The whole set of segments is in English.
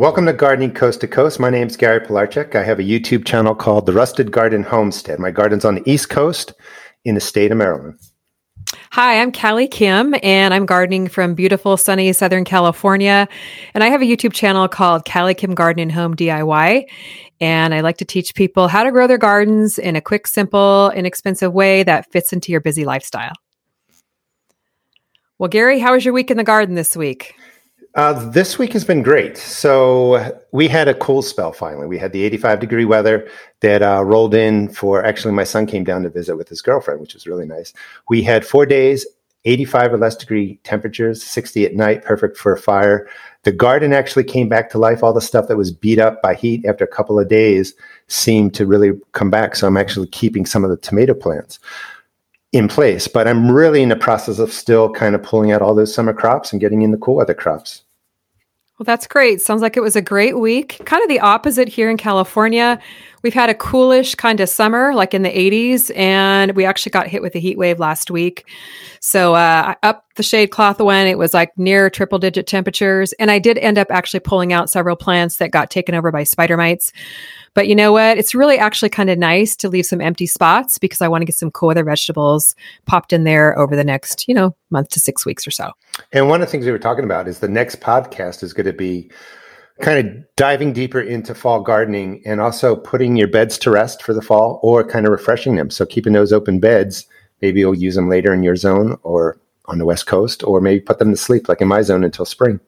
Welcome to Gardening Coast to Coast. My name is Gary Pilarchik. I have a YouTube channel called The Rusted Garden Homestead. My garden's on the East Coast in the state of Maryland. Hi, I'm CaliKim, and I'm gardening from beautiful, sunny Southern California. And I have a YouTube channel called CaliKim Garden and Home DIY. And I like to teach people how to grow their gardens in a quick, simple, inexpensive way that fits into your busy lifestyle. Well, Gary, how was your week in the garden this week? Uh, this week has been great. So we had a cool spell finally. We had the 85 degree weather that uh, rolled in for actually my son came down to visit with his girlfriend, which was really nice. We had four days, 85 or less degree temperatures, 60 at night, perfect for a fire. The garden actually came back to life. All the stuff that was beat up by heat after a couple of days seemed to really come back. So I'm actually keeping some of the tomato plants in place, but I'm really in the process of still kind of pulling out all those summer crops and getting in the cool weather crops. Well, that's great. Sounds like it was a great week. Kind of the opposite here in California. We've had a coolish kind of summer, like in the 80s, and we actually got hit with a heat wave last week. So uh, up the shade cloth went. It was like near triple digit temperatures, and I did end up actually pulling out several plants that got taken over by spider mites. But you know what? It's really actually kind of nice to leave some empty spots because I want to get some cool other vegetables popped in there over the next, you know, month to six weeks or so. And one of the things we were talking about is the next podcast is going to be kind of diving deeper into fall gardening and also putting your beds to rest for the fall or kind of refreshing them. So keeping those open beds, maybe you'll use them later in your zone or on the West Coast, or maybe put them to sleep like in my zone until spring.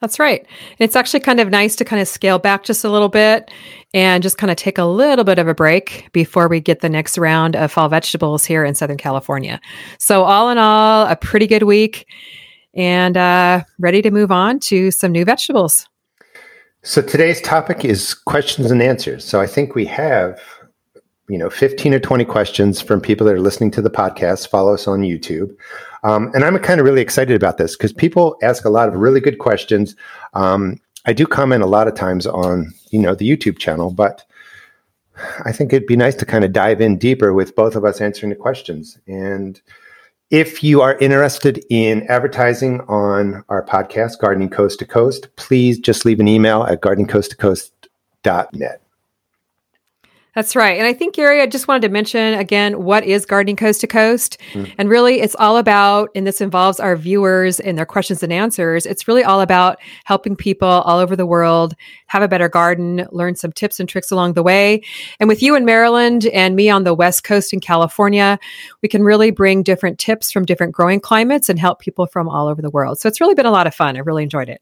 That's right. And it's actually kind of nice to kind of scale back just a little bit and just kind of take a little bit of a break before we get the next round of fall vegetables here in Southern California. So, all in all, a pretty good week and uh, ready to move on to some new vegetables. So, today's topic is questions and answers. So, I think we have you know 15 or 20 questions from people that are listening to the podcast. Follow us on youtube. Um, and i'm kind of really excited about this because people ask a lot of really good questions. Um, i do comment a lot of times on you know the youtube channel but i think it'd be nice to kind of dive in deeper with both of us answering the questions. And if you are interested in advertising on our podcast gardening coast to coast please just leave an email at gardeningcoasttocoast.net that's right. And I think, Gary, I just wanted to mention again what is Gardening Coast to Coast? Mm. And really, it's all about, and this involves our viewers and their questions and answers. It's really all about helping people all over the world have a better garden, learn some tips and tricks along the way. And with you in Maryland and me on the West Coast in California, we can really bring different tips from different growing climates and help people from all over the world. So it's really been a lot of fun. I really enjoyed it.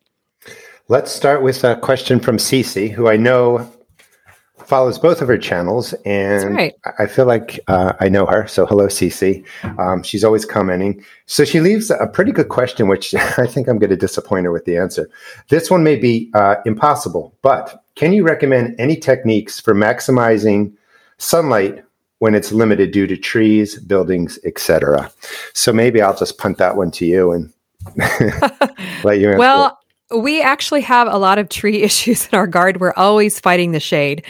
Let's start with a question from Cece, who I know follows both of her channels, and right. I feel like uh, I know her. So hello, Cece. Um, she's always commenting. So she leaves a pretty good question, which I think I'm going to disappoint her with the answer. This one may be uh, impossible, but can you recommend any techniques for maximizing sunlight when it's limited due to trees, buildings, etc.? So maybe I'll just punt that one to you and let you answer. well, we actually have a lot of tree issues in our garden. We're always fighting the shade.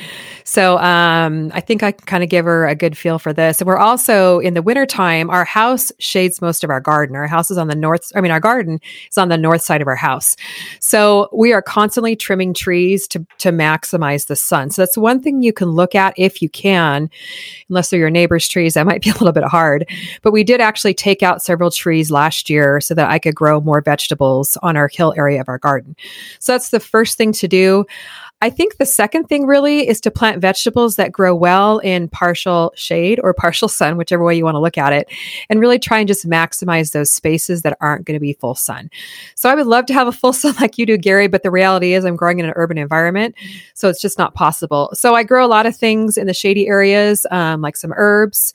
So um, I think I can kind of give her a good feel for this. And we're also in the wintertime, our house shades most of our garden. Our house is on the north, I mean, our garden is on the north side of our house. So we are constantly trimming trees to, to maximize the sun. So that's one thing you can look at if you can, unless they're your neighbor's trees. That might be a little bit hard. But we did actually take out several trees last year so that I could grow more vegetables on our hill area of our garden. So that's the first thing to do. I think the second thing really is to plant vegetables that grow well in partial shade or partial sun, whichever way you want to look at it, and really try and just maximize those spaces that aren't going to be full sun. So I would love to have a full sun like you do, Gary, but the reality is I'm growing in an urban environment, so it's just not possible. So I grow a lot of things in the shady areas, um, like some herbs.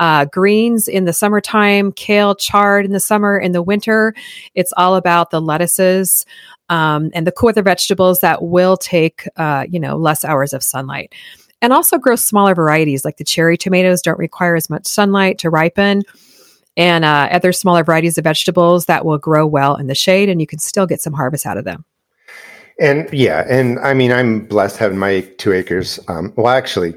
Uh, greens in the summertime, kale, chard in the summer. In the winter, it's all about the lettuces um, and the cool other vegetables that will take, uh, you know, less hours of sunlight. And also grow smaller varieties like the cherry tomatoes don't require as much sunlight to ripen. And uh, other smaller varieties of vegetables that will grow well in the shade, and you can still get some harvest out of them. And yeah, and I mean, I'm blessed having my two acres. Um, well, actually,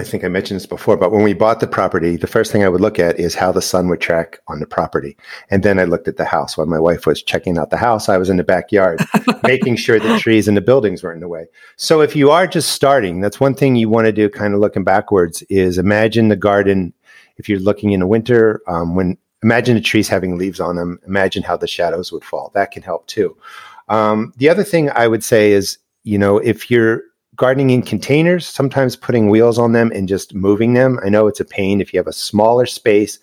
I think I mentioned this before, but when we bought the property, the first thing I would look at is how the sun would track on the property. And then I looked at the house. While my wife was checking out the house, I was in the backyard, making sure the trees and the buildings were in the way. So if you are just starting, that's one thing you want to do, kind of looking backwards, is imagine the garden. If you're looking in the winter, um, when imagine the trees having leaves on them, imagine how the shadows would fall. That can help too. Um, the other thing I would say is, you know, if you're gardening in containers, sometimes putting wheels on them and just moving them. I know it's a pain if you have a smaller space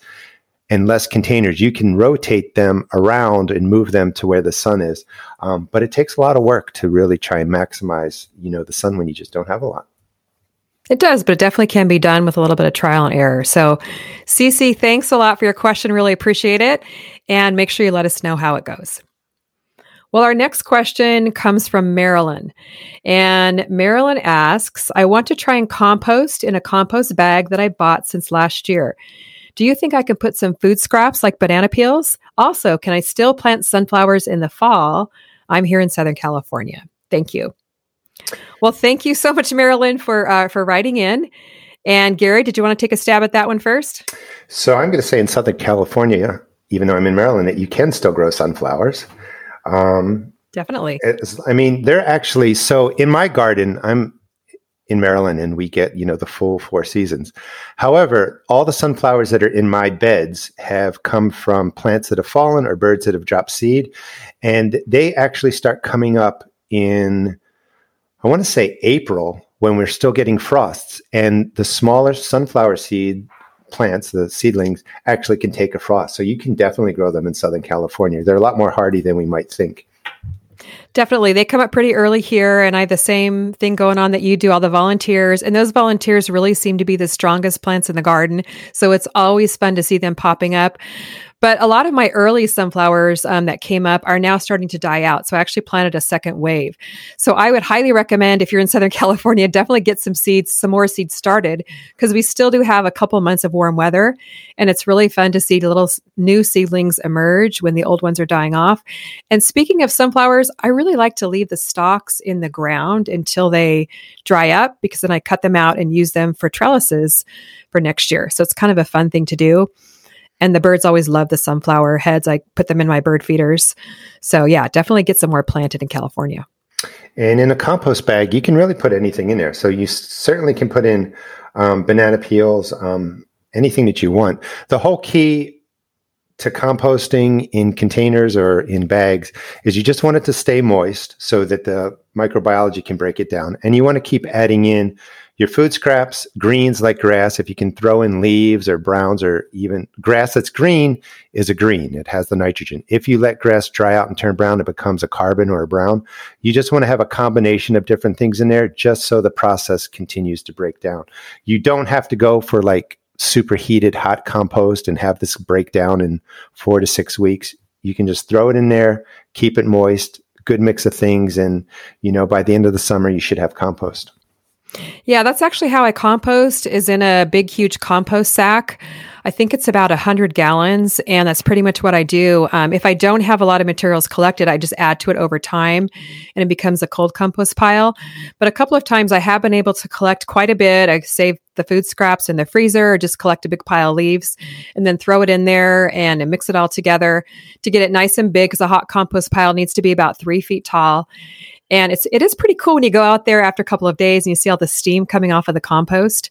and less containers. You can rotate them around and move them to where the sun is, um, but it takes a lot of work to really try and maximize, you know, the sun when you just don't have a lot. It does, but it definitely can be done with a little bit of trial and error. So, Cece, thanks a lot for your question. Really appreciate it. And make sure you let us know how it goes. Well, our next question comes from Marilyn. And Marilyn asks I want to try and compost in a compost bag that I bought since last year. Do you think I can put some food scraps like banana peels? Also, can I still plant sunflowers in the fall? I'm here in Southern California. Thank you. Well, thank you so much, Marilyn, for uh, for writing in. And Gary, did you want to take a stab at that one first? So I'm going to say in Southern California, even though I'm in Maryland, that you can still grow sunflowers. Um, Definitely. I mean, they're actually so in my garden. I'm in Maryland, and we get you know the full four seasons. However, all the sunflowers that are in my beds have come from plants that have fallen or birds that have dropped seed, and they actually start coming up in I want to say April when we're still getting frosts, and the smaller sunflower seed plants, the seedlings, actually can take a frost. So you can definitely grow them in Southern California. They're a lot more hardy than we might think. Definitely. They come up pretty early here, and I have the same thing going on that you do, all the volunteers. And those volunteers really seem to be the strongest plants in the garden. So it's always fun to see them popping up. But a lot of my early sunflowers um, that came up are now starting to die out. So I actually planted a second wave. So I would highly recommend if you're in Southern California, definitely get some seeds, some more seeds started because we still do have a couple months of warm weather. And it's really fun to see little new seedlings emerge when the old ones are dying off. And speaking of sunflowers, I really like to leave the stalks in the ground until they dry up because then I cut them out and use them for trellises for next year. So it's kind of a fun thing to do. And the birds always love the sunflower heads. I put them in my bird feeders. So, yeah, definitely get some more planted in California. And in a compost bag, you can really put anything in there. So, you certainly can put in um, banana peels, um, anything that you want. The whole key to composting in containers or in bags is you just want it to stay moist so that the microbiology can break it down. And you want to keep adding in your food scraps, greens like grass, if you can throw in leaves or browns or even grass that's green is a green. It has the nitrogen. If you let grass dry out and turn brown, it becomes a carbon or a brown. You just want to have a combination of different things in there just so the process continues to break down. You don't have to go for like superheated hot compost and have this break down in four to six weeks. You can just throw it in there, keep it moist, good mix of things. And, you know, by the end of the summer, you should have compost. Yeah, that's actually how I compost is in a big, huge compost sack. I think it's about 100 gallons, and that's pretty much what I do. Um, if I don't have a lot of materials collected, I just add to it over time and it becomes a cold compost pile. But a couple of times I have been able to collect quite a bit. I save the food scraps in the freezer or just collect a big pile of leaves and then throw it in there and mix it all together to get it nice and big because a hot compost pile needs to be about three feet tall. And it's it is pretty cool when you go out there after a couple of days and you see all the steam coming off of the compost.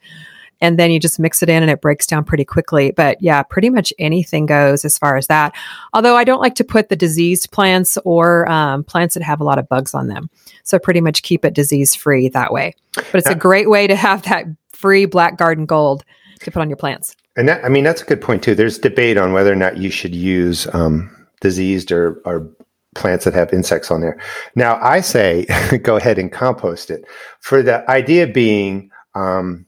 And then you just mix it in and it breaks down pretty quickly. But yeah, pretty much anything goes as far as that. Although I don't like to put the diseased plants or um, plants that have a lot of bugs on them. So pretty much keep it disease free that way. But it's a great way to have that free black garden gold to put on your plants. And that, I mean, that's a good point too. There's debate on whether or not you should use um, diseased or, or plants that have insects on there. Now, I say go ahead and compost it. For the idea being, um,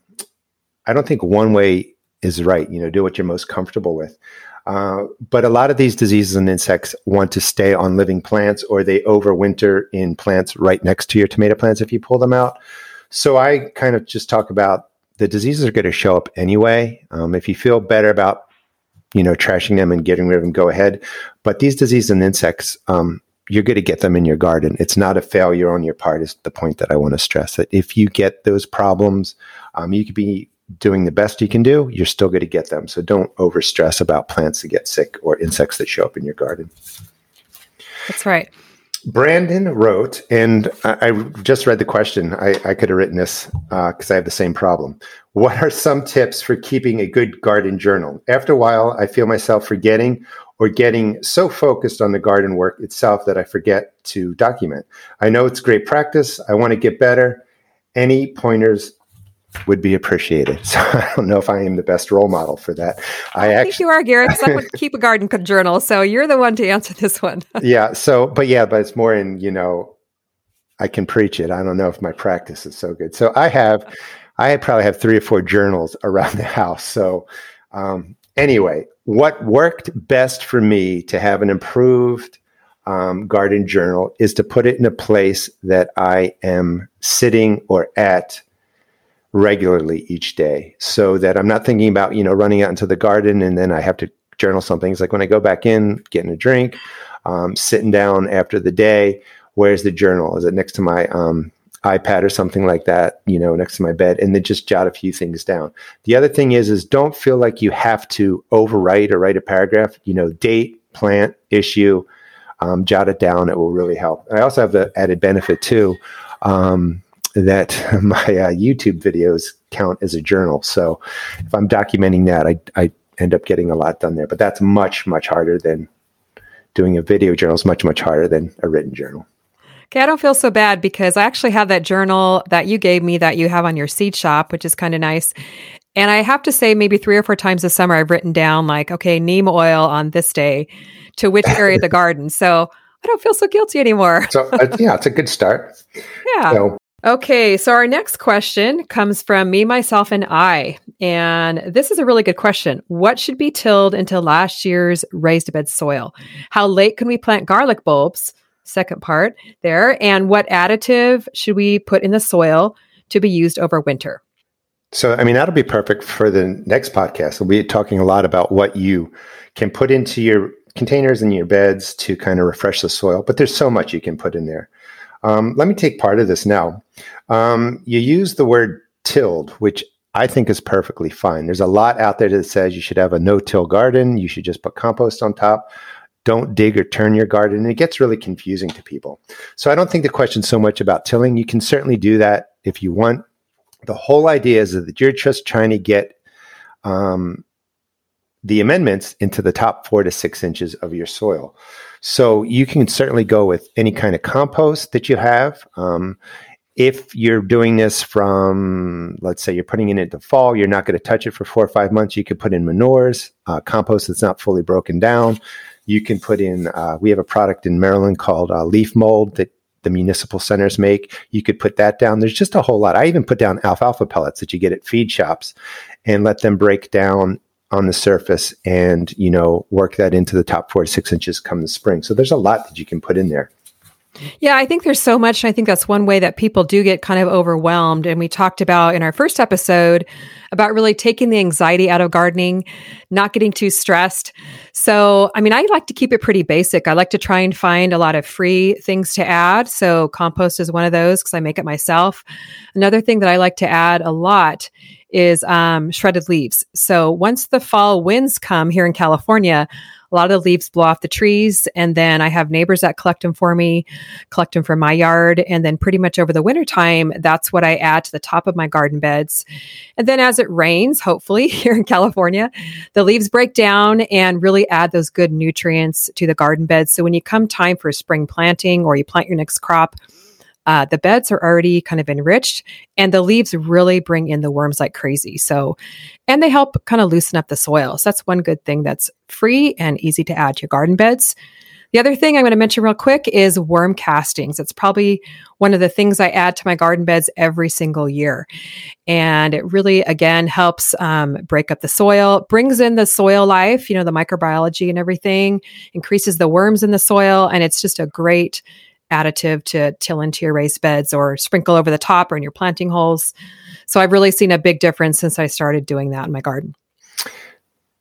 I don't think one way is right. You know, do what you're most comfortable with. Uh, but a lot of these diseases and insects want to stay on living plants or they overwinter in plants right next to your tomato plants if you pull them out. So I kind of just talk about the diseases are going to show up anyway. Um, if you feel better about you know, trashing them and getting rid of them, go ahead. But these diseases and insects, um, you're going to get them in your garden. It's not a failure on your part, is the point that I want to stress. That if you get those problems, um, you could be doing the best you can do, you're still going to get them. So don't over stress about plants that get sick or insects that show up in your garden. That's right. Brandon wrote, and I, I just read the question. I, I could have written this because uh, I have the same problem. What are some tips for keeping a good garden journal? After a while, I feel myself forgetting or getting so focused on the garden work itself that I forget to document. I know it's great practice. I want to get better. Any pointers would be appreciated. So I don't know if I am the best role model for that. I, I actually, think you are, Garrett. I would keep a garden journal, so you're the one to answer this one. yeah. So, but yeah, but it's more in you know, I can preach it. I don't know if my practice is so good. So I have, I probably have three or four journals around the house. So um, anyway, what worked best for me to have an improved um, garden journal is to put it in a place that I am sitting or at regularly each day so that I'm not thinking about, you know, running out into the garden and then I have to journal something. It's like when I go back in, getting a drink, um, sitting down after the day, where's the journal? Is it next to my um, iPad or something like that, you know, next to my bed, and then just jot a few things down. The other thing is, is don't feel like you have to overwrite or write a paragraph, you know, date, plant, issue, um, jot it down. It will really help. I also have the added benefit too. Um, that my uh, YouTube videos count as a journal. So if I'm documenting that, I, I end up getting a lot done there. But that's much, much harder than doing a video journal is much, much harder than a written journal. Okay, I don't feel so bad because I actually have that journal that you gave me that you have on your seed shop, which is kind of nice. And I have to say, maybe three or four times this summer, I've written down, like, okay, neem oil on this day to which area of the garden. So I don't feel so guilty anymore. so, uh, yeah, it's a good start. Yeah. So, Okay, so our next question comes from me, myself, and I. And this is a really good question. What should be tilled into last year's raised bed soil? How late can we plant garlic bulbs? Second part there. And what additive should we put in the soil to be used over winter? So, I mean, that'll be perfect for the next podcast. We'll be talking a lot about what you can put into your containers and your beds to kind of refresh the soil, but there's so much you can put in there. Um, let me take part of this now. Um, you use the word tilled, which I think is perfectly fine. There's a lot out there that says you should have a no-till garden. You should just put compost on top. Don't dig or turn your garden. And it gets really confusing to people. So I don't think the question's so much about tilling. You can certainly do that if you want. The whole idea is that you're just trying to get um, the amendments into the top four to six inches of your soil. So you can certainly go with any kind of compost that you have. Um, if you're doing this from, let's say you're putting it into fall, you're not going to touch it for four or five months. You could put in manures, uh, compost that's not fully broken down. You can put in, uh, we have a product in Maryland called uh, leaf mold that the municipal centers make. You could put that down. There's just a whole lot. I even put down alfalfa pellets that you get at feed shops and let them break down on the surface and you know work that into the top four to six inches come the spring so there's a lot that you can put in there yeah, I think there's so much. I think that's one way that people do get kind of overwhelmed. And we talked about in our first episode about really taking the anxiety out of gardening, not getting too stressed. So, I mean, I like to keep it pretty basic. I like to try and find a lot of free things to add. So, compost is one of those because I make it myself. Another thing that I like to add a lot is um, shredded leaves. So once the fall winds come here in California, a lot of the leaves blow off the trees. And then I have neighbors that collect them for me, collect them from my yard. And then pretty much over the wintertime, that's what I add to the top of my garden beds. And then as it rains, hopefully here in California, the leaves break down and really add those good nutrients to the garden beds. So when you come time for spring planting or you plant your next crop, uh, the beds are already kind of enriched and the leaves really bring in the worms like crazy. So, and they help kind of loosen up the soil. So that's one good thing that's free and easy to add to your garden beds. The other thing I'm going to mention real quick is worm castings. It's probably one of the things I add to my garden beds every single year. And it really, again, helps um, break up the soil, brings in the soil life, you know, the microbiology and everything, increases the worms in the soil. And it's just a great additive to till into your raised beds or sprinkle over the top or in your planting holes. So I've really seen a big difference since I started doing that in my garden.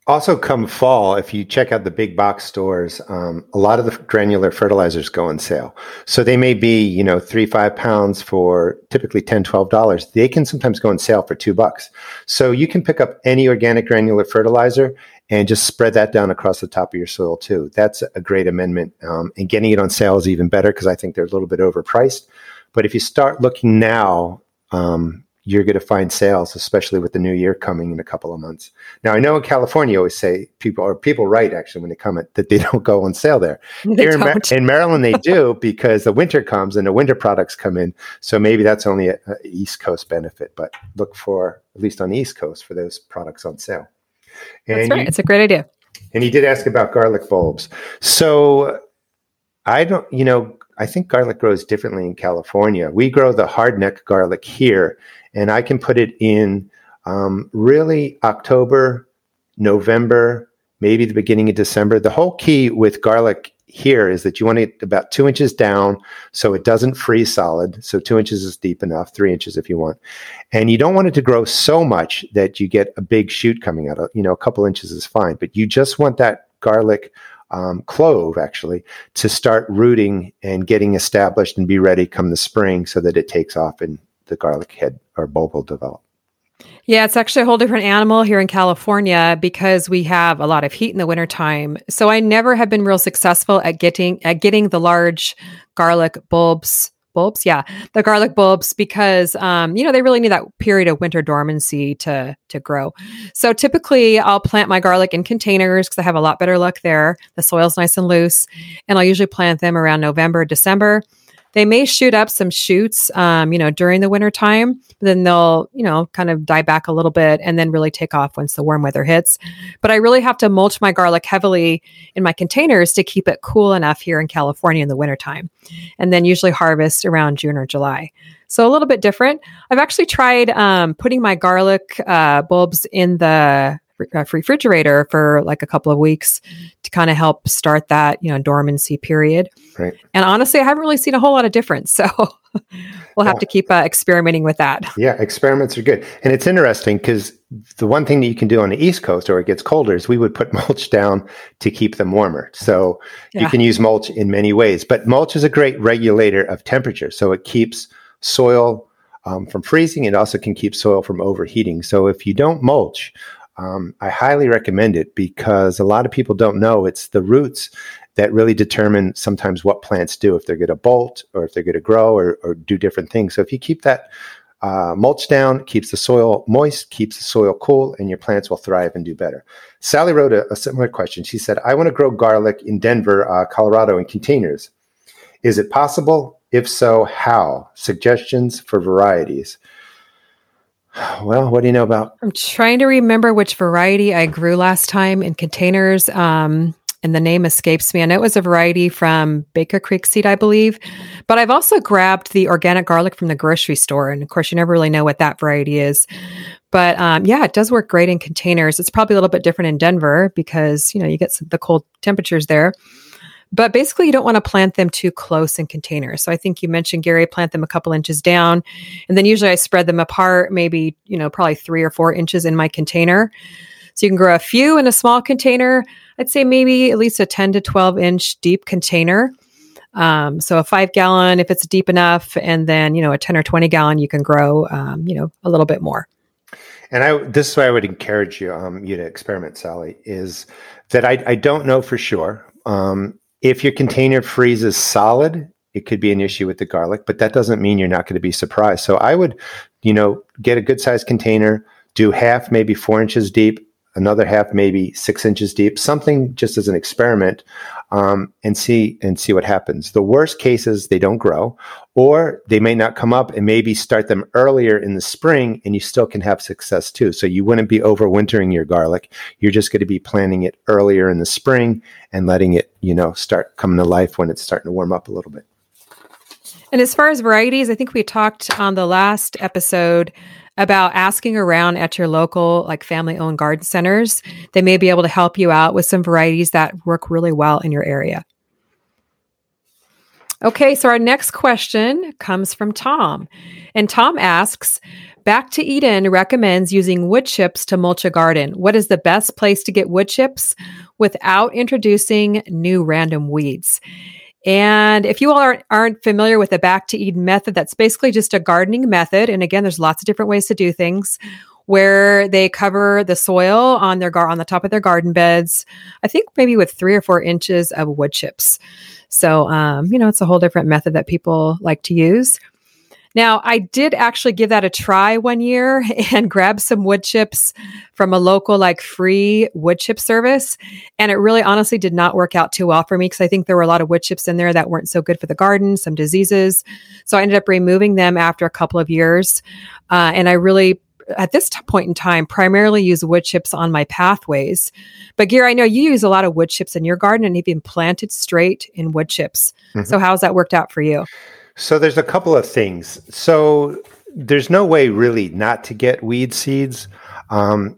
Also, come fall, if you check out the big box stores, um, a lot of the granular fertilizers go on sale. So they may be, you know, three, five pounds for typically 10 $12. They can sometimes go on sale for two bucks. So you can pick up any organic granular fertilizer and just spread that down across the top of your soil too. That's a great amendment. Um, and getting it on sale is even better because I think they're a little bit overpriced. But if you start looking now, um, you're going to find sales, especially with the new year coming in a couple of months. Now, I know in California, you always say people or people write actually when they comment that they don't go on sale there. Here in, Mar- in, Maryland, they do because the winter comes and the winter products come in. So maybe that's only a, a East Coast benefit, but look for at least on the East Coast for those products on sale. And that's right. You, it's a great idea. And he did ask about garlic bulbs. So I don't, you know, I think garlic grows differently in California. We grow the hardneck garlic here, and I can put it in um, really October, November, maybe the beginning of December. The whole key with garlic here is that you want it about two inches down so it doesn't freeze solid. So two inches is deep enough, three inches if you want. And you don't want it to grow so much that you get a big shoot coming out. You know, a couple inches is fine, but you just want that garlic um, clove actually to start rooting and getting established and be ready come the spring so that it takes off and the garlic head or bulb will develop. Yeah, it's actually a whole different animal here in California because we have a lot of heat in the wintertime. So I never have been real successful at getting at getting the large garlic bulbs bulbs? Yeah the garlic bulbs because um, you know they really need that period of winter dormancy to to grow. So typically i'll plant my garlic in containers because i have a lot better luck there. The soil's nice and loose and i'll usually plant them around november december they may shoot up some shoots, um, you know, during the winter time, then they'll, you know, kind of die back a little bit and then really take off once the warm weather hits. But I really have to mulch my garlic heavily in my containers to keep it cool enough here in California in the wintertime. And then usually harvest around June or July. So a little bit different. I've actually tried um, putting my garlic uh, bulbs in the refrigerator for like a couple of weeks to kind of help start that you know dormancy period. Right. And honestly, I haven't really seen a whole lot of difference. So we'll have yeah. to keep uh, experimenting with that. Yeah, experiments are good, and it's interesting because the one thing that you can do on the East Coast or it gets colder is we would put mulch down to keep them warmer. So yeah. you can use mulch in many ways, but mulch is a great regulator of temperature. So it keeps soil um, from freezing. It also can keep soil from overheating. So if you don't mulch, um, I highly recommend it because a lot of people don't know it's the roots that really determine sometimes what plants do, if they're going to bolt or if they're going to grow or, or, do different things. So if you keep that uh, mulch down, keeps the soil moist, keeps the soil cool, and your plants will thrive and do better. Sally wrote a, a similar question. She said, I want to grow garlic in Denver, uh, Colorado in containers. Is it possible? If so, how? Suggestions for varieties. Well, what do you know about? I'm trying to remember which variety I grew last time in containers. Um, and the name escapes me. I know it was a variety from Baker Creek Seed, I believe. But I've also grabbed the organic garlic from the grocery store. And of course, you never really know what that variety is. But um, yeah, it does work great in containers. It's probably a little bit different in Denver because, you know, you get some, the cold temperatures there. But basically, you don't want to plant them too close in containers. So I think you mentioned, Gary, plant them a couple inches down. And then usually I spread them apart, maybe, you know, probably three or four inches in my container. So you can grow a few in a small container. I'd say maybe at least a 10 to 12 inch deep container. Um, so a five gallon, if it's deep enough, and then, you know, a 10 or 20 gallon, you can grow, um, you know, a little bit more. And I, this is why I would encourage you, um, you to experiment, Sally, is that I, I don't know for sure. Um, if your container freezes solid, it could be an issue with the garlic, but that doesn't mean you're not going to be surprised. So I would, you know, get a good sized container, do half, maybe four inches deep, another half maybe six inches deep, something just as an experiment, um, and see and see what happens. The worst cases they don't grow, or they may not come up, and maybe start them earlier in the spring, and you still can have success too. So you wouldn't be overwintering your garlic. You're just going to be planting it earlier in the spring and letting it, you know, start coming to life when it's starting to warm up a little bit. And as far as varieties, I think we talked on the last episode about asking around at your local like family owned garden centers. They may be able to help you out with some varieties that work really well in your area. Okay, so our next question comes from Tom. And Tom asks Back to Eden recommends using wood chips to mulch a garden. What is the best place to get wood chips without introducing new random weeds? And if you all aren't, aren't familiar with the Back to Eden method, that's basically just a gardening method. And again, there's lots of different ways to do things where they cover the soil on their gar- on the top of their garden beds. I think maybe with three or four inches of wood chips. So, um, you know, it's a whole different method that people like to use. Now, I did actually give that a try one year and grab some wood chips from a local, like free wood chip service. And it really honestly did not work out too well for me because I think there were a lot of wood chips in there that weren't so good for the garden, some diseases. So I ended up removing them after a couple of years. Uh, and I really at this t- point in time primarily use wood chips on my pathways. But Gary, I know you use a lot of wood chips in your garden and even planted straight in wood chips. Mm-hmm. So how's that worked out for you? So there's a couple of things. So there's no way really not to get weed seeds, um,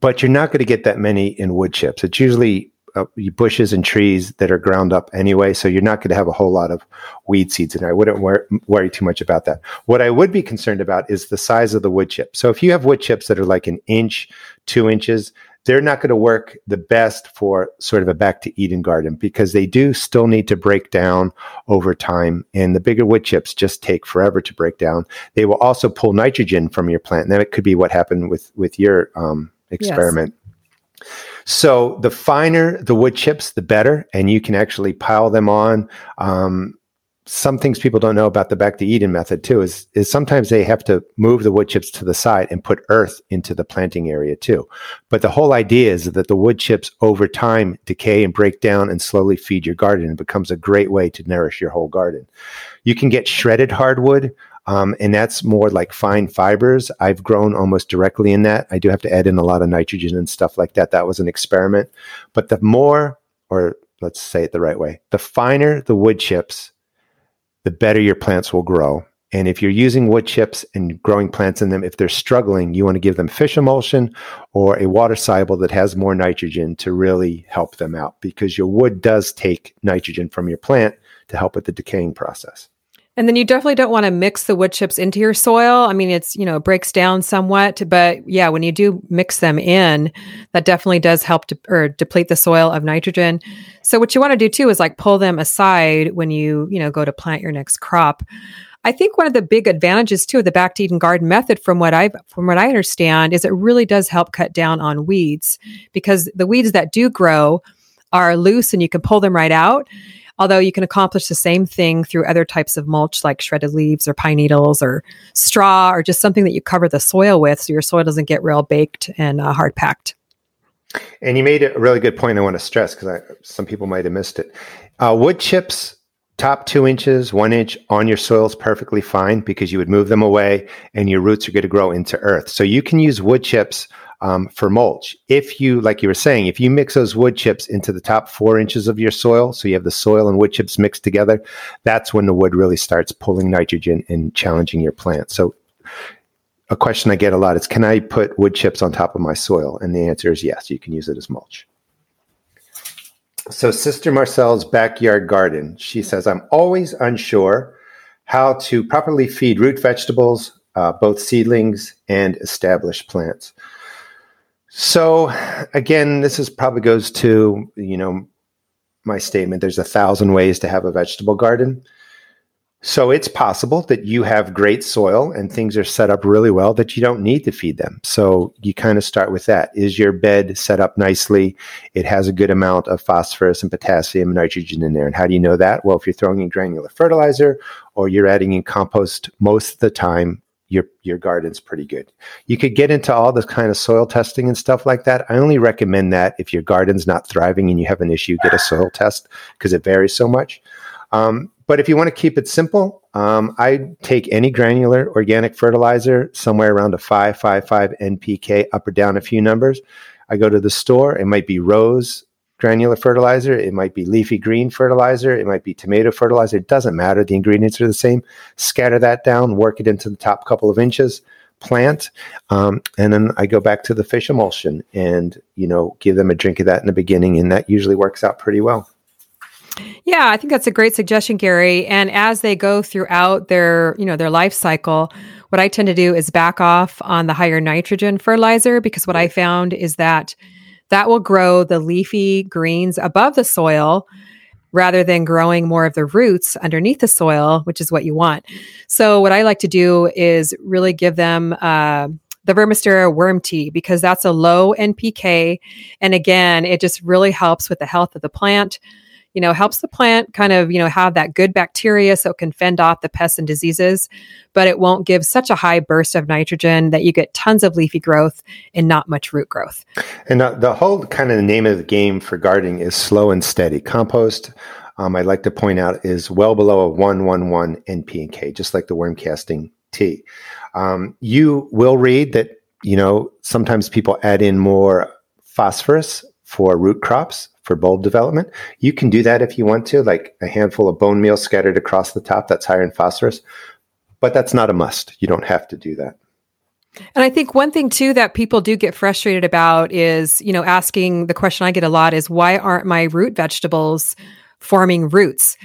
but you're not going to get that many in wood chips. It's usually uh, bushes and trees that are ground up anyway, so you're not going to have a whole lot of weed seeds in there. I wouldn't wor- worry too much about that. What I would be concerned about is the size of the wood chip. So if you have wood chips that are like an inch, two inches, they're not going to work the best for sort of a back to Eden garden because they do still need to break down over time. And the bigger wood chips just take forever to break down. They will also pull nitrogen from your plant. And that it could be what happened with, with your um, experiment. Yes. So the finer the wood chips, the better, and you can actually pile them on. Um, some things people don't know about the back to Eden method too is is sometimes they have to move the wood chips to the side and put earth into the planting area too. But the whole idea is that the wood chips over time decay and break down and slowly feed your garden and becomes a great way to nourish your whole garden. You can get shredded hardwood. Um, and that's more like fine fibers. I've grown almost directly in that. I do have to add in a lot of nitrogen and stuff like that. That was an experiment. But the more, or let's say it the right way, the finer the wood chips, the better your plants will grow. And if you're using wood chips and growing plants in them, if they're struggling, you want to give them fish emulsion or a water soluble that has more nitrogen to really help them out because your wood does take nitrogen from your plant to help with the decaying process. And then you definitely don't want to mix the wood chips into your soil. I mean, it's, you know, it breaks down somewhat, but yeah, when you do mix them in, that definitely does help to or deplete the soil of nitrogen. So what you want to do too is like pull them aside when you, you know, go to plant your next crop. I think one of the big advantages too of the back to Eden garden method from what I've from what I understand is it really does help cut down on weeds because the weeds that do grow are loose and you can pull them right out. Although you can accomplish the same thing through other types of mulch like shredded leaves or pine needles or straw or just something that you cover the soil with so your soil doesn't get real baked and uh, hard packed. And you made a really good point I want to stress because some people might have missed it. Uh, wood chips, top two inches, one inch on your soil is perfectly fine because you would move them away and your roots are going to grow into earth. So you can use wood chips um, for mulch. If you, like you were saying, if you mix those wood chips into the top four inches of your soil, so you have the soil and wood chips mixed together, that's when the wood really starts pulling nitrogen and challenging your plant. So, a question I get a lot is Can I put wood chips on top of my soil? And the answer is yes, you can use it as mulch. So, Sister Marcel's backyard garden, she says, I'm always unsure how to properly feed root vegetables, uh, both seedlings and established plants. So again, this is probably goes to, you know, my statement there's a thousand ways to have a vegetable garden. So it's possible that you have great soil and things are set up really well that you don't need to feed them. So you kind of start with that. Is your bed set up nicely? It has a good amount of phosphorus and potassium and nitrogen in there. And how do you know that? Well, if you're throwing in granular fertilizer or you're adding in compost most of the time, your your garden's pretty good. You could get into all this kind of soil testing and stuff like that. I only recommend that if your garden's not thriving and you have an issue, get a soil test because it varies so much. Um, but if you want to keep it simple, um, I take any granular organic fertilizer somewhere around a five five five NPK, up or down a few numbers. I go to the store. It might be Rose granular fertilizer. It might be leafy green fertilizer. It might be tomato fertilizer. It doesn't matter. The ingredients are the same. Scatter that down, work it into the top couple of inches, plant, um, and then I go back to the fish emulsion and you know give them a drink of that in the beginning, and that usually works out pretty well. Yeah, I think that's a great suggestion, Gary. And as they go throughout their, you know, their life cycle, what I tend to do is back off on the higher nitrogen fertilizer because what I found is that that will grow the leafy greens above the soil rather than growing more of the roots underneath the soil, which is what you want. So what I like to do is really give them uh, the Vermistera worm tea because that's a low NPK. And again, it just really helps with the health of the plant you know, helps the plant kind of, you know, have that good bacteria so it can fend off the pests and diseases, but it won't give such a high burst of nitrogen that you get tons of leafy growth and not much root growth. And uh, the whole kind of the name of the game for gardening is slow and steady. Compost, um, I'd like to point out, is well below a 111 NPK, just like the worm casting tea. Um, you will read that, you know, sometimes people add in more phosphorus for root crops for bulb development. You can do that if you want to, like a handful of bone meal scattered across the top that's higher in phosphorus, but that's not a must. You don't have to do that. And I think one thing too that people do get frustrated about is, you know, asking the question I get a lot is why aren't my root vegetables forming roots?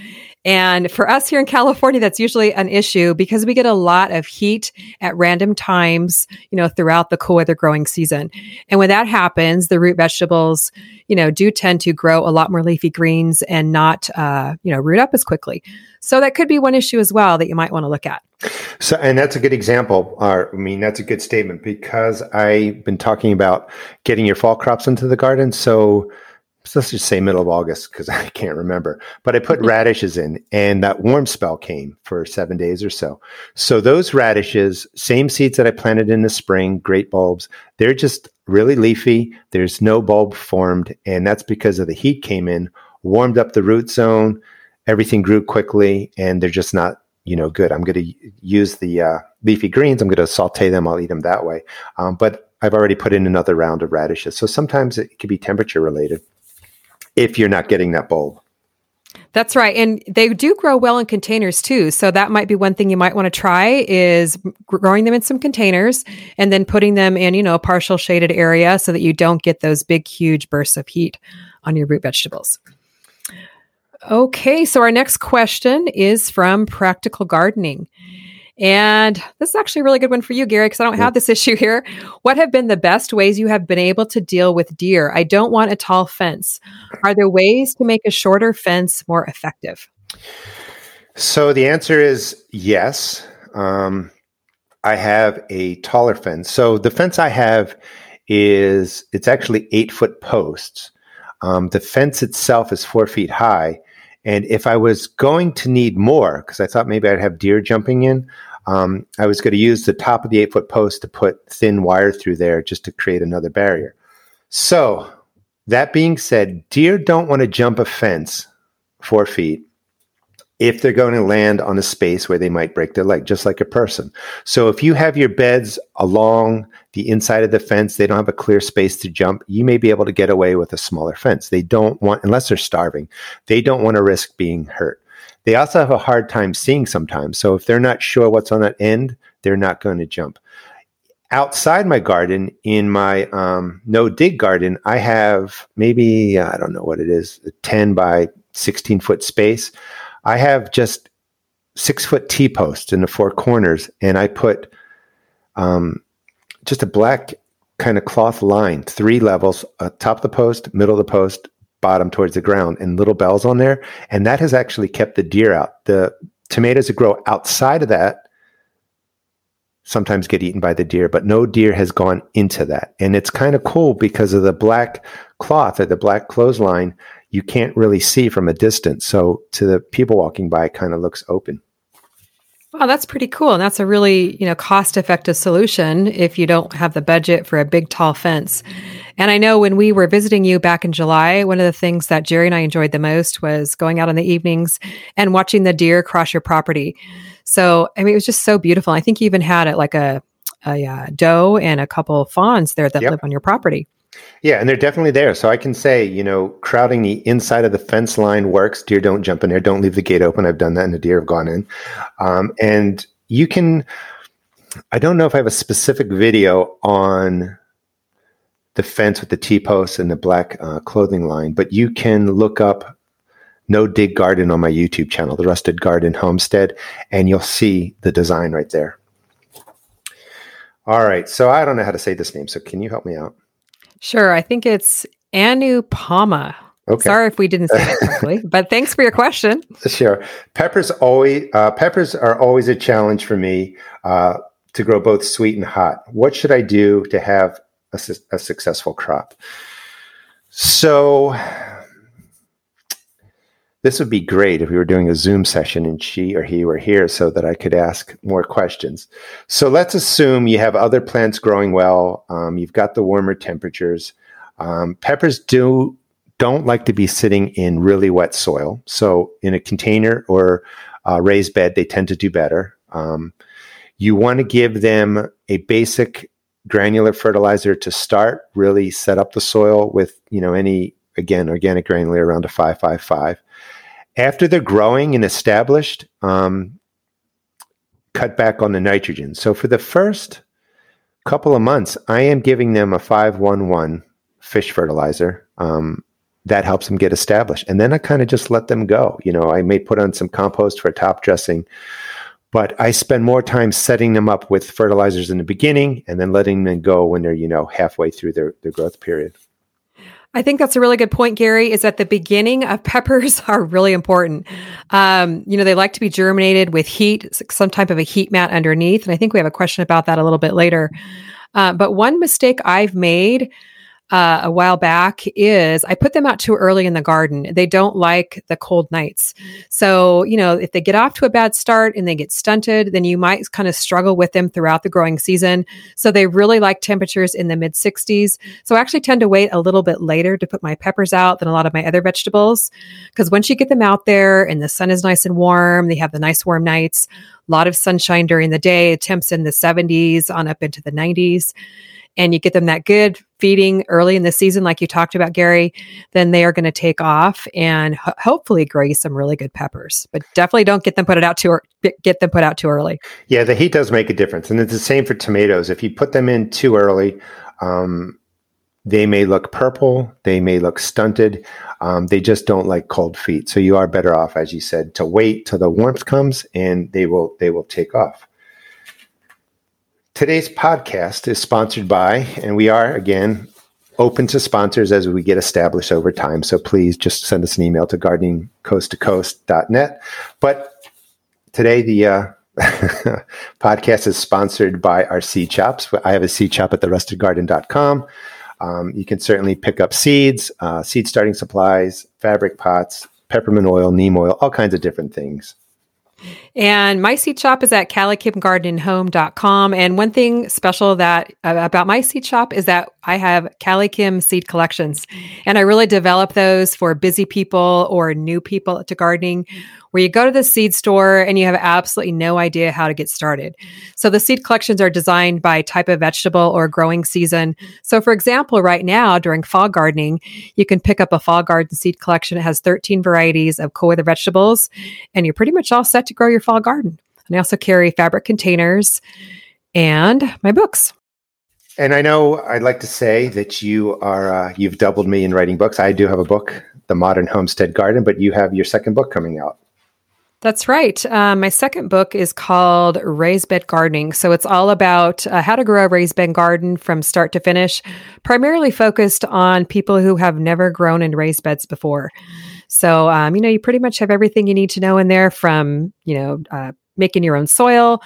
And for us here in California, that's usually an issue because we get a lot of heat at random times, you know, throughout the cool weather growing season. And when that happens, the root vegetables, you know, do tend to grow a lot more leafy greens and not, uh, you know, root up as quickly. So that could be one issue as well that you might want to look at. So, and that's a good example. Or, I mean, that's a good statement because I've been talking about getting your fall crops into the garden. So, so let's just say middle of August because I can't remember. But I put mm-hmm. radishes in, and that warm spell came for seven days or so. So those radishes, same seeds that I planted in the spring, great bulbs. They're just really leafy. There's no bulb formed, and that's because of the heat came in, warmed up the root zone. Everything grew quickly, and they're just not you know good. I'm going to use the uh, leafy greens. I'm going to saute them. I'll eat them that way. Um, but I've already put in another round of radishes. So sometimes it could be temperature related if you're not getting that bulb. That's right. And they do grow well in containers too. So that might be one thing you might want to try is growing them in some containers and then putting them in, you know, a partial shaded area so that you don't get those big, huge bursts of heat on your root vegetables. Okay. So our next question is from Practical Gardening. And this is actually a really good one for you, Gary, because I don't have this issue here. What have been the best ways you have been able to deal with deer? I don't want a tall fence. Are there ways to make a shorter fence more effective? So the answer is yes. Um, I have a taller fence. So the fence I have is it's actually eight foot posts. Um, the fence itself is four feet high. And if I was going to need more, because I thought maybe I'd have deer jumping in, um, I was going to use the top of the eight foot post to put thin wire through there just to create another barrier. So, that being said, deer don't want to jump a fence four feet if they're going to land on a space where they might break their leg, just like a person. So if you have your beds along the inside of the fence, they don't have a clear space to jump, you may be able to get away with a smaller fence. They don't want, unless they're starving, they don't want to risk being hurt. They also have a hard time seeing sometimes. So if they're not sure what's on that end, they're not going to jump. Outside my garden, in my um, no dig garden, I have maybe, I don't know what it is, a 10 by 16 foot space. I have just six foot T posts in the four corners, and I put um, just a black kind of cloth line, three levels, uh, top of the post, middle of the post, bottom towards the ground, and little bells on there. And that has actually kept the deer out. The tomatoes that grow outside of that sometimes get eaten by the deer, but no deer has gone into that. And it's kind of cool because of the black cloth or the black clothesline you can't really see from a distance. So to the people walking by, it kind of looks open. Wow, that's pretty cool. And that's a really, you know, cost-effective solution if you don't have the budget for a big tall fence. And I know when we were visiting you back in July, one of the things that Jerry and I enjoyed the most was going out in the evenings and watching the deer cross your property. So, I mean, it was just so beautiful. I think you even had it like a, a uh, doe and a couple of fawns there that yep. live on your property. Yeah, and they're definitely there. So I can say, you know, crowding the inside of the fence line works. Deer don't jump in there. Don't leave the gate open. I've done that, and the deer have gone in. Um, and you can. I don't know if I have a specific video on the fence with the T posts and the black uh, clothing line, but you can look up no dig garden on my YouTube channel, the Rusted Garden Homestead, and you'll see the design right there. All right. So I don't know how to say this name. So can you help me out? Sure. I think it's Anupama. Okay. Sorry if we didn't say that correctly, but thanks for your question. Sure. Peppers always uh, peppers are always a challenge for me uh, to grow both sweet and hot. What should I do to have a, su- a successful crop? So this would be great if we were doing a Zoom session and she or he were here so that I could ask more questions. So let's assume you have other plants growing well. Um, you've got the warmer temperatures. Um, peppers do don't like to be sitting in really wet soil. So in a container or a raised bed, they tend to do better. Um, you want to give them a basic granular fertilizer to start. Really set up the soil with you know any again organic granular around a five five five after they're growing and established, um, cut back on the nitrogen. So for the first couple of months, I am giving them a 511 fish fertilizer. Um, that helps them get established. And then I kind of just let them go. You know, I may put on some compost for top dressing, but I spend more time setting them up with fertilizers in the beginning and then letting them go when they're, you know, halfway through their, their growth period. I think that's a really good point, Gary. Is that the beginning of peppers are really important. Um, you know, they like to be germinated with heat, some type of a heat mat underneath. And I think we have a question about that a little bit later. Uh, but one mistake I've made uh, a while back is I put them out too early in the garden. They don't like the cold nights. So, you know, if they get off to a bad start and they get stunted, then you might kind of struggle with them throughout the growing season. So they really like temperatures in the mid 60s. So I actually tend to wait a little bit later to put my peppers out than a lot of my other vegetables. Because once you get them out there and the sun is nice and warm, they have the nice warm nights, a lot of sunshine during the day, temps in the 70s on up into the 90s and you get them that good feeding early in the season, like you talked about, Gary, then they are going to take off and ho- hopefully grow some really good peppers. But definitely don't get them put out too get them put out too early. Yeah, the heat does make a difference, and it's the same for tomatoes. If you put them in too early, um, they may look purple, they may look stunted. Um, they just don't like cold feet. So you are better off, as you said, to wait till the warmth comes, and they will they will take off. Today's podcast is sponsored by, and we are again open to sponsors as we get established over time. So please just send us an email to gardeningcoasttocoast.net. But today, the uh, podcast is sponsored by our seed chops. I have a seed chop at therustedgarden.com. Um, you can certainly pick up seeds, uh, seed starting supplies, fabric pots, peppermint oil, neem oil, all kinds of different things. And my seed shop is at calikimgardenhome.com. And one thing special that uh, about my seed shop is that I have CaliKim seed collections. And I really develop those for busy people or new people to gardening where you go to the seed store and you have absolutely no idea how to get started. So the seed collections are designed by type of vegetable or growing season. So for example, right now during fall gardening, you can pick up a fall garden seed collection. It has 13 varieties of cool weather vegetables and you're pretty much all set to grow your fall garden. And I also carry fabric containers and my books. And I know I'd like to say that you are uh, you've doubled me in writing books. I do have a book, The Modern Homestead Garden, but you have your second book coming out. That's right. Uh, my second book is called Raised Bed Gardening. So it's all about uh, how to grow a raised bed garden from start to finish, primarily focused on people who have never grown in raised beds before. So, um, you know, you pretty much have everything you need to know in there from, you know, uh, making your own soil,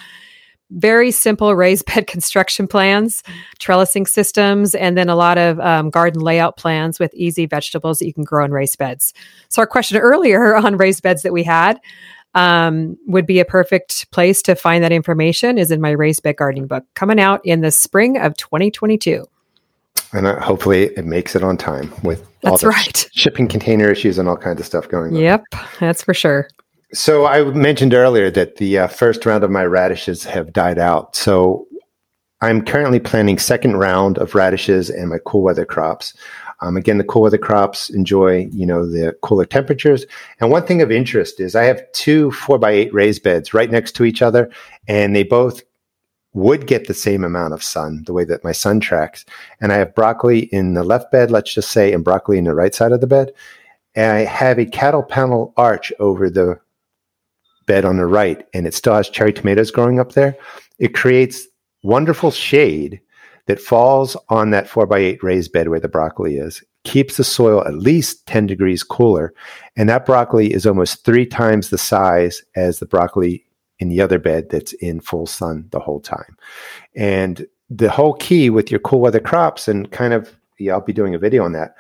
very simple raised bed construction plans, trellising systems, and then a lot of um, garden layout plans with easy vegetables that you can grow in raised beds. So, our question earlier on raised beds that we had um, would be a perfect place to find that information is in my raised bed gardening book coming out in the spring of 2022 and uh, hopefully it makes it on time with that's right. shipping container issues and all kinds of stuff going on. Yep that's for sure. So i mentioned earlier that the uh, first round of my radishes have died out. So i'm currently planting second round of radishes and my cool weather crops. Um, again, the cool weather crops enjoy, you know, the cooler temperatures. And one thing of interest is I have two four by eight raised beds right next to each other, and they both would get the same amount of sun the way that my sun tracks. And I have broccoli in the left bed, let's just say, and broccoli in the right side of the bed. and I have a cattle panel arch over the bed on the right, and it still has cherry tomatoes growing up there, it creates wonderful shade that falls on that four by eight raised bed where the broccoli is, keeps the soil at least 10 degrees cooler. And that broccoli is almost three times the size as the broccoli in the other bed that's in full sun the whole time. And the whole key with your cool weather crops, and kind of, yeah, I'll be doing a video on that.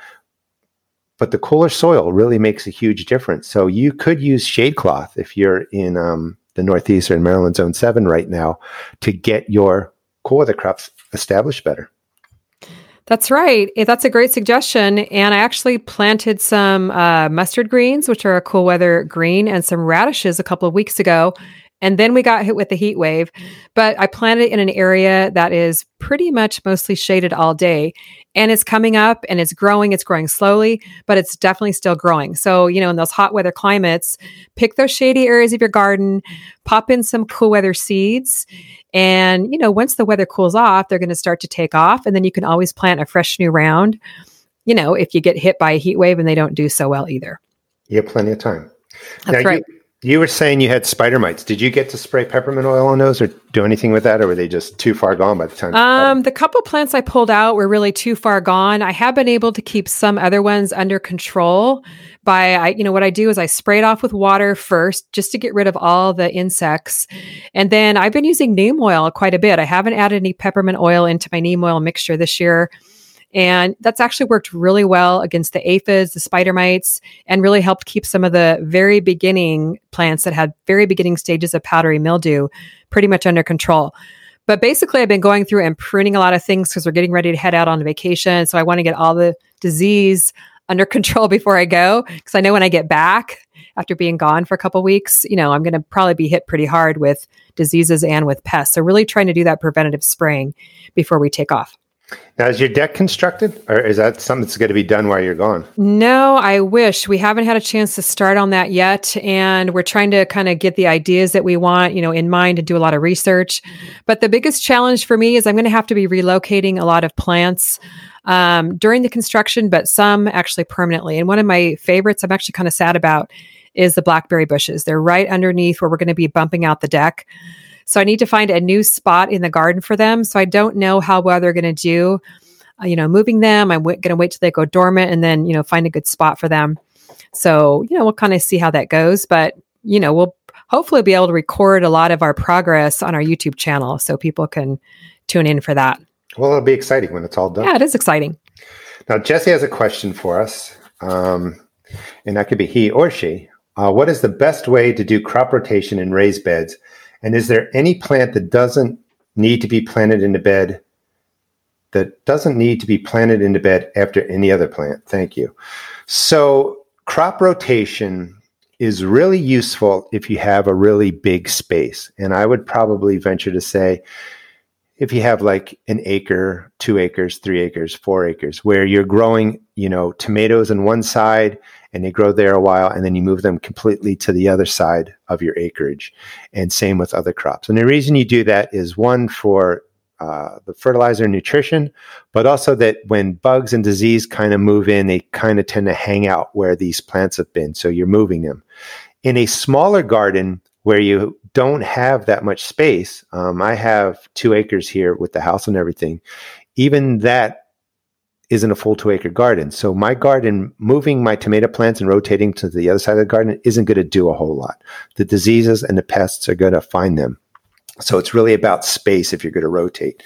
But the cooler soil really makes a huge difference. So you could use shade cloth if you're in um, the Northeast or in Maryland Zone 7 right now to get your cool weather crops established better. That's right. That's a great suggestion. And I actually planted some uh, mustard greens, which are a cool weather green, and some radishes a couple of weeks ago. And then we got hit with the heat wave. Mm. But I planted it in an area that is pretty much mostly shaded all day. And it's coming up and it's growing. It's growing slowly, but it's definitely still growing. So, you know, in those hot weather climates, pick those shady areas of your garden, pop in some cool weather seeds. And, you know, once the weather cools off, they're going to start to take off. And then you can always plant a fresh new round, you know, if you get hit by a heat wave and they don't do so well either. You have plenty of time. That's now, right. You- you were saying you had spider mites. Did you get to spray peppermint oil on those or do anything with that, or were they just too far gone by the time? Um, the couple plants I pulled out were really too far gone. I have been able to keep some other ones under control by, I, you know, what I do is I spray it off with water first just to get rid of all the insects. And then I've been using neem oil quite a bit. I haven't added any peppermint oil into my neem oil mixture this year. And that's actually worked really well against the aphids, the spider mites, and really helped keep some of the very beginning plants that had very beginning stages of powdery mildew pretty much under control. But basically, I've been going through and pruning a lot of things because we're getting ready to head out on vacation. So I want to get all the disease under control before I go because I know when I get back after being gone for a couple weeks, you know, I'm going to probably be hit pretty hard with diseases and with pests. So really trying to do that preventative spraying before we take off. Now, is your deck constructed, or is that something that's going to be done while you're gone? No, I wish we haven't had a chance to start on that yet, and we're trying to kind of get the ideas that we want, you know, in mind and do a lot of research. But the biggest challenge for me is I'm going to have to be relocating a lot of plants um, during the construction, but some actually permanently. And one of my favorites, I'm actually kind of sad about, is the blackberry bushes. They're right underneath where we're going to be bumping out the deck. So I need to find a new spot in the garden for them. So I don't know how well they're going to do. Uh, you know, moving them. I'm w- going to wait till they go dormant and then, you know, find a good spot for them. So, you know, we'll kind of see how that goes. But, you know, we'll hopefully be able to record a lot of our progress on our YouTube channel so people can tune in for that. Well, it'll be exciting when it's all done. Yeah, it is exciting. Now, Jesse has a question for us, um, and that could be he or she. Uh, what is the best way to do crop rotation in raised beds and is there any plant that doesn't need to be planted into bed that doesn't need to be planted into bed after any other plant? Thank you. So, crop rotation is really useful if you have a really big space. And I would probably venture to say if you have like an acre, two acres, three acres, four acres, where you're growing, you know, tomatoes on one side and they grow there a while and then you move them completely to the other side of your acreage. And same with other crops. And the reason you do that is one for uh, the fertilizer and nutrition but also that when bugs and disease kind of move in they kind of tend to hang out where these plants have been so you're moving them. In a smaller garden where you don't have that much space um, i have two acres here with the house and everything even that isn't a full two acre garden. So my garden, moving my tomato plants and rotating to the other side of the garden isn't going to do a whole lot. The diseases and the pests are going to find them. So it's really about space if you're going to rotate.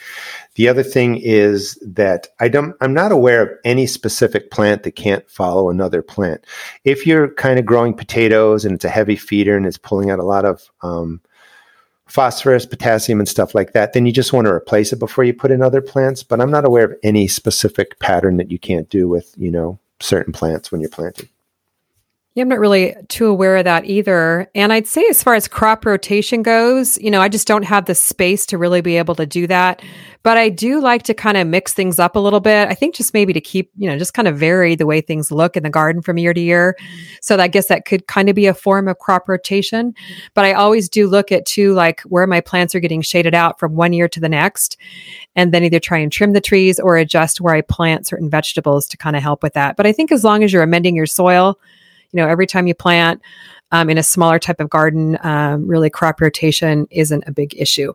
The other thing is that I don't, I'm not aware of any specific plant that can't follow another plant. If you're kind of growing potatoes and it's a heavy feeder and it's pulling out a lot of um, phosphorus, potassium, and stuff like that, then you just want to replace it before you put in other plants. But I'm not aware of any specific pattern that you can't do with, you know, certain plants when you're planting. Yeah, I'm not really too aware of that either. And I'd say, as far as crop rotation goes, you know, I just don't have the space to really be able to do that. But I do like to kind of mix things up a little bit. I think just maybe to keep, you know, just kind of vary the way things look in the garden from year to year. So I guess that could kind of be a form of crop rotation. But I always do look at too, like where my plants are getting shaded out from one year to the next. And then either try and trim the trees or adjust where I plant certain vegetables to kind of help with that. But I think as long as you're amending your soil, you know, every time you plant um, in a smaller type of garden, um, really crop rotation isn't a big issue.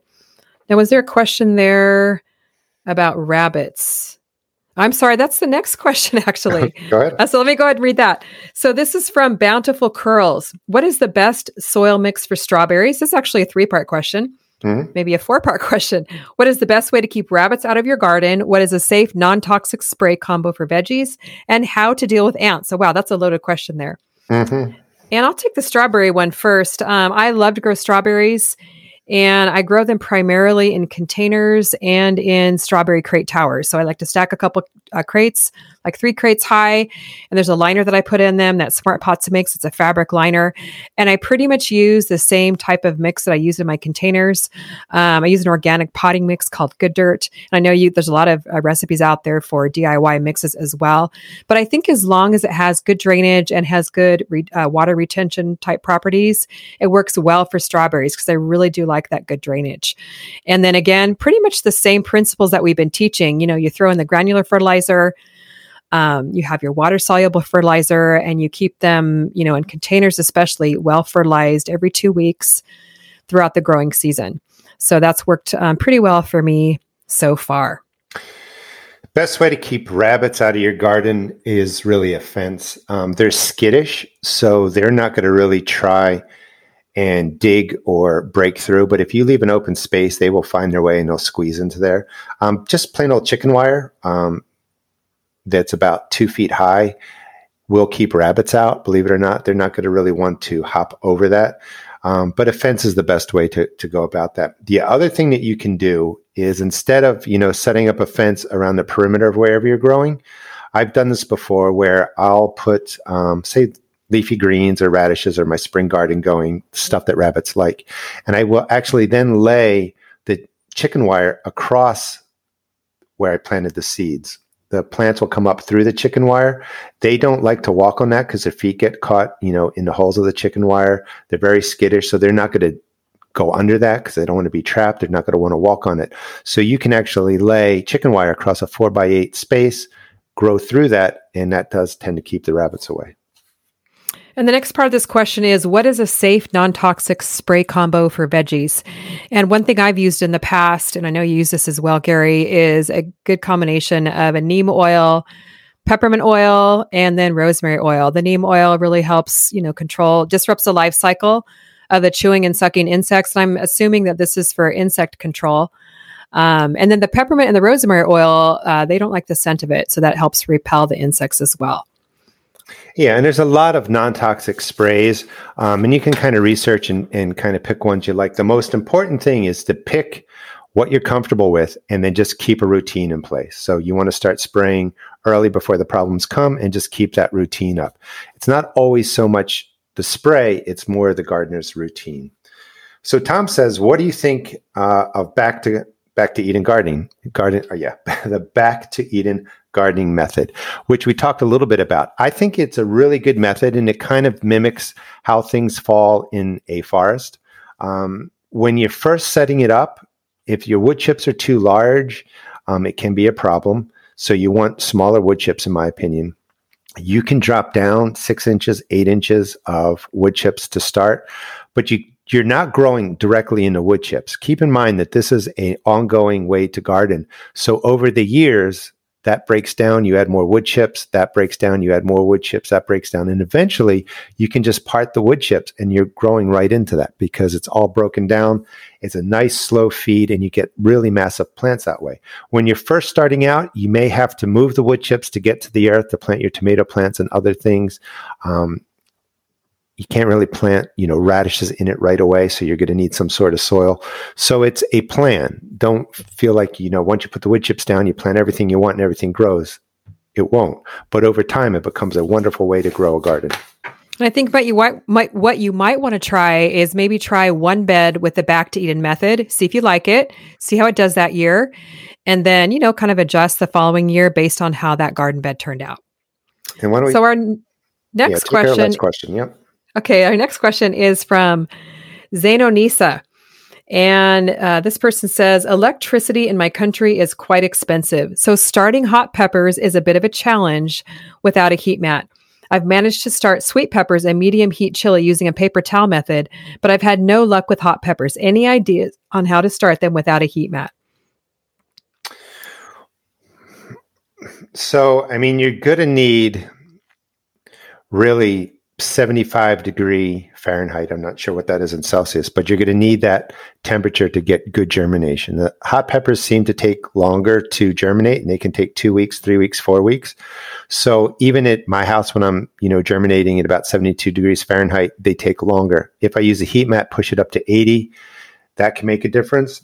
Now, was there a question there about rabbits? I'm sorry, that's the next question, actually. go ahead. Uh, so let me go ahead and read that. So this is from Bountiful Curls. What is the best soil mix for strawberries? This is actually a three part question. Mm-hmm. Maybe a four part question. What is the best way to keep rabbits out of your garden? What is a safe, non toxic spray combo for veggies? And how to deal with ants? So, wow, that's a loaded question there. Mm-hmm. And I'll take the strawberry one first. Um, I love to grow strawberries and I grow them primarily in containers and in strawberry crate towers. So I like to stack a couple uh, crates, like three crates high, and there's a liner that I put in them that Smart Pots makes. It's a fabric liner, and I pretty much use the same type of mix that I use in my containers. Um, I use an organic potting mix called Good Dirt, and I know you there's a lot of uh, recipes out there for DIY mixes as well. But I think as long as it has good drainage and has good re- uh, water retention type properties, it works well for strawberries because I really do like like that good drainage. And then again, pretty much the same principles that we've been teaching. You know, you throw in the granular fertilizer, um, you have your water soluble fertilizer, and you keep them, you know, in containers, especially well fertilized every two weeks throughout the growing season. So that's worked um, pretty well for me so far. Best way to keep rabbits out of your garden is really a fence. Um, they're skittish, so they're not going to really try and dig or break through. But if you leave an open space, they will find their way and they'll squeeze into there. Um, just plain old chicken wire um, that's about two feet high will keep rabbits out. Believe it or not, they're not going to really want to hop over that. Um, but a fence is the best way to, to go about that. The other thing that you can do is instead of you know setting up a fence around the perimeter of wherever you're growing, I've done this before where I'll put um, say leafy greens or radishes or my spring garden going, stuff that rabbits like. And I will actually then lay the chicken wire across where I planted the seeds. The plants will come up through the chicken wire. They don't like to walk on that because their feet get caught, you know, in the holes of the chicken wire. They're very skittish, so they're not going to go under that because they don't want to be trapped. They're not going to want to walk on it. So you can actually lay chicken wire across a four by eight space, grow through that, and that does tend to keep the rabbits away. And the next part of this question is what is a safe, non toxic spray combo for veggies? And one thing I've used in the past, and I know you use this as well, Gary, is a good combination of a neem oil, peppermint oil, and then rosemary oil. The neem oil really helps, you know, control, disrupts the life cycle of the chewing and sucking insects. And I'm assuming that this is for insect control. Um, and then the peppermint and the rosemary oil, uh, they don't like the scent of it. So that helps repel the insects as well. Yeah, and there's a lot of non toxic sprays, um, and you can kind of research and, and kind of pick ones you like. The most important thing is to pick what you're comfortable with and then just keep a routine in place. So you want to start spraying early before the problems come and just keep that routine up. It's not always so much the spray, it's more the gardener's routine. So Tom says, what do you think uh, of back to back to Eden gardening? Garden, oh yeah, the back to Eden gardening method, which we talked a little bit about. I think it's a really good method and it kind of mimics how things fall in a forest. Um, when you're first setting it up, if your wood chips are too large, um, it can be a problem. So you want smaller wood chips, in my opinion. You can drop down six inches, eight inches of wood chips to start, but you you're not growing directly into wood chips. Keep in mind that this is an ongoing way to garden. So over the years, that breaks down, you add more wood chips, that breaks down, you add more wood chips, that breaks down. And eventually you can just part the wood chips and you're growing right into that because it's all broken down. It's a nice slow feed and you get really massive plants that way. When you're first starting out, you may have to move the wood chips to get to the earth to plant your tomato plants and other things. Um, you can't really plant, you know, radishes in it right away. So you're going to need some sort of soil. So it's a plan. Don't feel like, you know, once you put the wood chips down, you plant everything you want and everything grows. It won't. But over time, it becomes a wonderful way to grow a garden. I think what you might, what you might want to try is maybe try one bed with the back to Eden method. See if you like it. See how it does that year, and then you know kind of adjust the following year based on how that garden bed turned out. And why don't we, so our next yeah, question. Question. Yep. Okay, our next question is from Zainonisa. And uh, this person says, electricity in my country is quite expensive. So starting hot peppers is a bit of a challenge without a heat mat. I've managed to start sweet peppers and medium heat chili using a paper towel method, but I've had no luck with hot peppers. Any ideas on how to start them without a heat mat? So, I mean, you're going to need really 75 degree Fahrenheit. I'm not sure what that is in Celsius, but you're going to need that temperature to get good germination. The hot peppers seem to take longer to germinate and they can take two weeks, three weeks, four weeks. So even at my house, when I'm, you know, germinating at about 72 degrees Fahrenheit, they take longer. If I use a heat mat, push it up to 80, that can make a difference.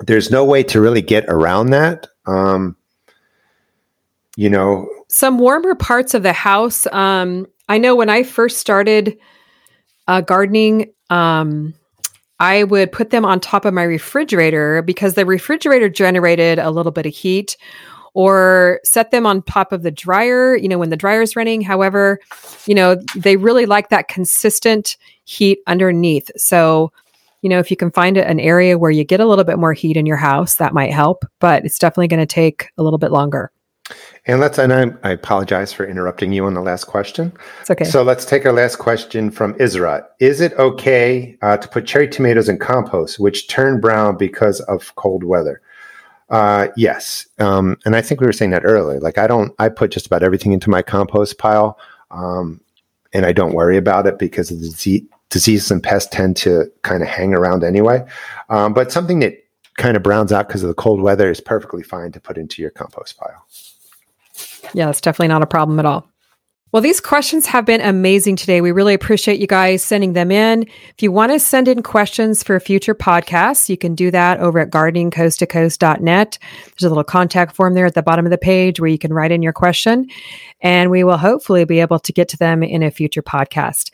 There's no way to really get around that. Um, you know, some warmer parts of the house. Um, I know when I first started uh, gardening, um, I would put them on top of my refrigerator because the refrigerator generated a little bit of heat or set them on top of the dryer, you know, when the dryer is running. However, you know, they really like that consistent heat underneath. So, you know, if you can find an area where you get a little bit more heat in your house, that might help, but it's definitely going to take a little bit longer. And let's, and I, I, apologize for interrupting you on the last question. It's okay. So let's take our last question from Isra. Is it okay uh, to put cherry tomatoes in compost, which turn brown because of cold weather? Uh, yes. Um, and I think we were saying that earlier. Like I don't, I put just about everything into my compost pile. Um, and I don't worry about it because the disease, diseases and pests tend to kind of hang around anyway. Um, but something that kind of browns out because of the cold weather is perfectly fine to put into your compost pile. Yeah, it's definitely not a problem at all. Well, these questions have been amazing today. We really appreciate you guys sending them in. If you want to send in questions for future podcasts, you can do that over at gardeningcoasttocoast.net. There's a little contact form there at the bottom of the page where you can write in your question and we will hopefully be able to get to them in a future podcast.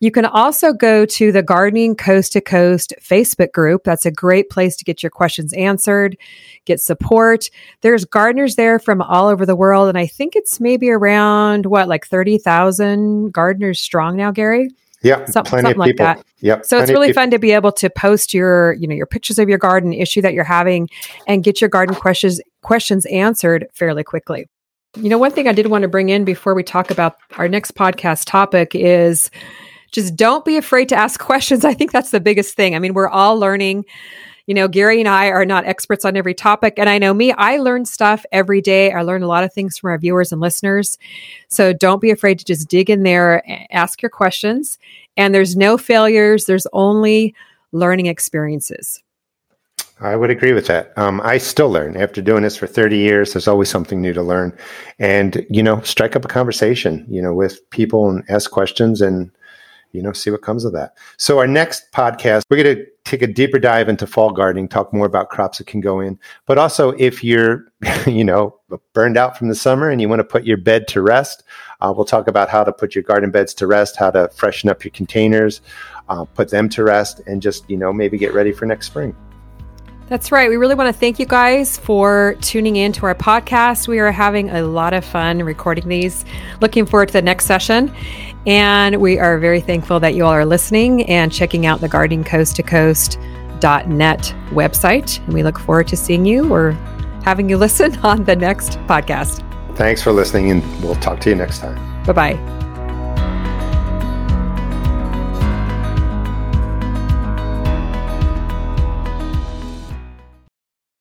You can also go to the Gardening Coast to Coast Facebook group. That's a great place to get your questions answered, get support. There's gardeners there from all over the world, and I think it's maybe around what, like 30,000 gardeners strong now, Gary? Yeah, Some, something like people. that. Yep. So it's really fun to be able to post your, you know, your pictures of your garden issue that you're having and get your garden questions questions answered fairly quickly. You know, one thing I did want to bring in before we talk about our next podcast topic is just don't be afraid to ask questions. I think that's the biggest thing. I mean, we're all learning. You know, Gary and I are not experts on every topic. And I know me, I learn stuff every day. I learn a lot of things from our viewers and listeners. So don't be afraid to just dig in there, ask your questions. And there's no failures, there's only learning experiences. I would agree with that. Um, I still learn after doing this for 30 years. There's always something new to learn, and you know, strike up a conversation, you know, with people and ask questions, and you know, see what comes of that. So our next podcast, we're going to take a deeper dive into fall gardening, talk more about crops that can go in, but also if you're, you know, burned out from the summer and you want to put your bed to rest, uh, we'll talk about how to put your garden beds to rest, how to freshen up your containers, uh, put them to rest, and just you know maybe get ready for next spring. That's right. We really want to thank you guys for tuning in to our podcast. We are having a lot of fun recording these. Looking forward to the next session. And we are very thankful that you all are listening and checking out the Gardening Coast to Coast net website. And we look forward to seeing you or having you listen on the next podcast. Thanks for listening, and we'll talk to you next time. Bye bye.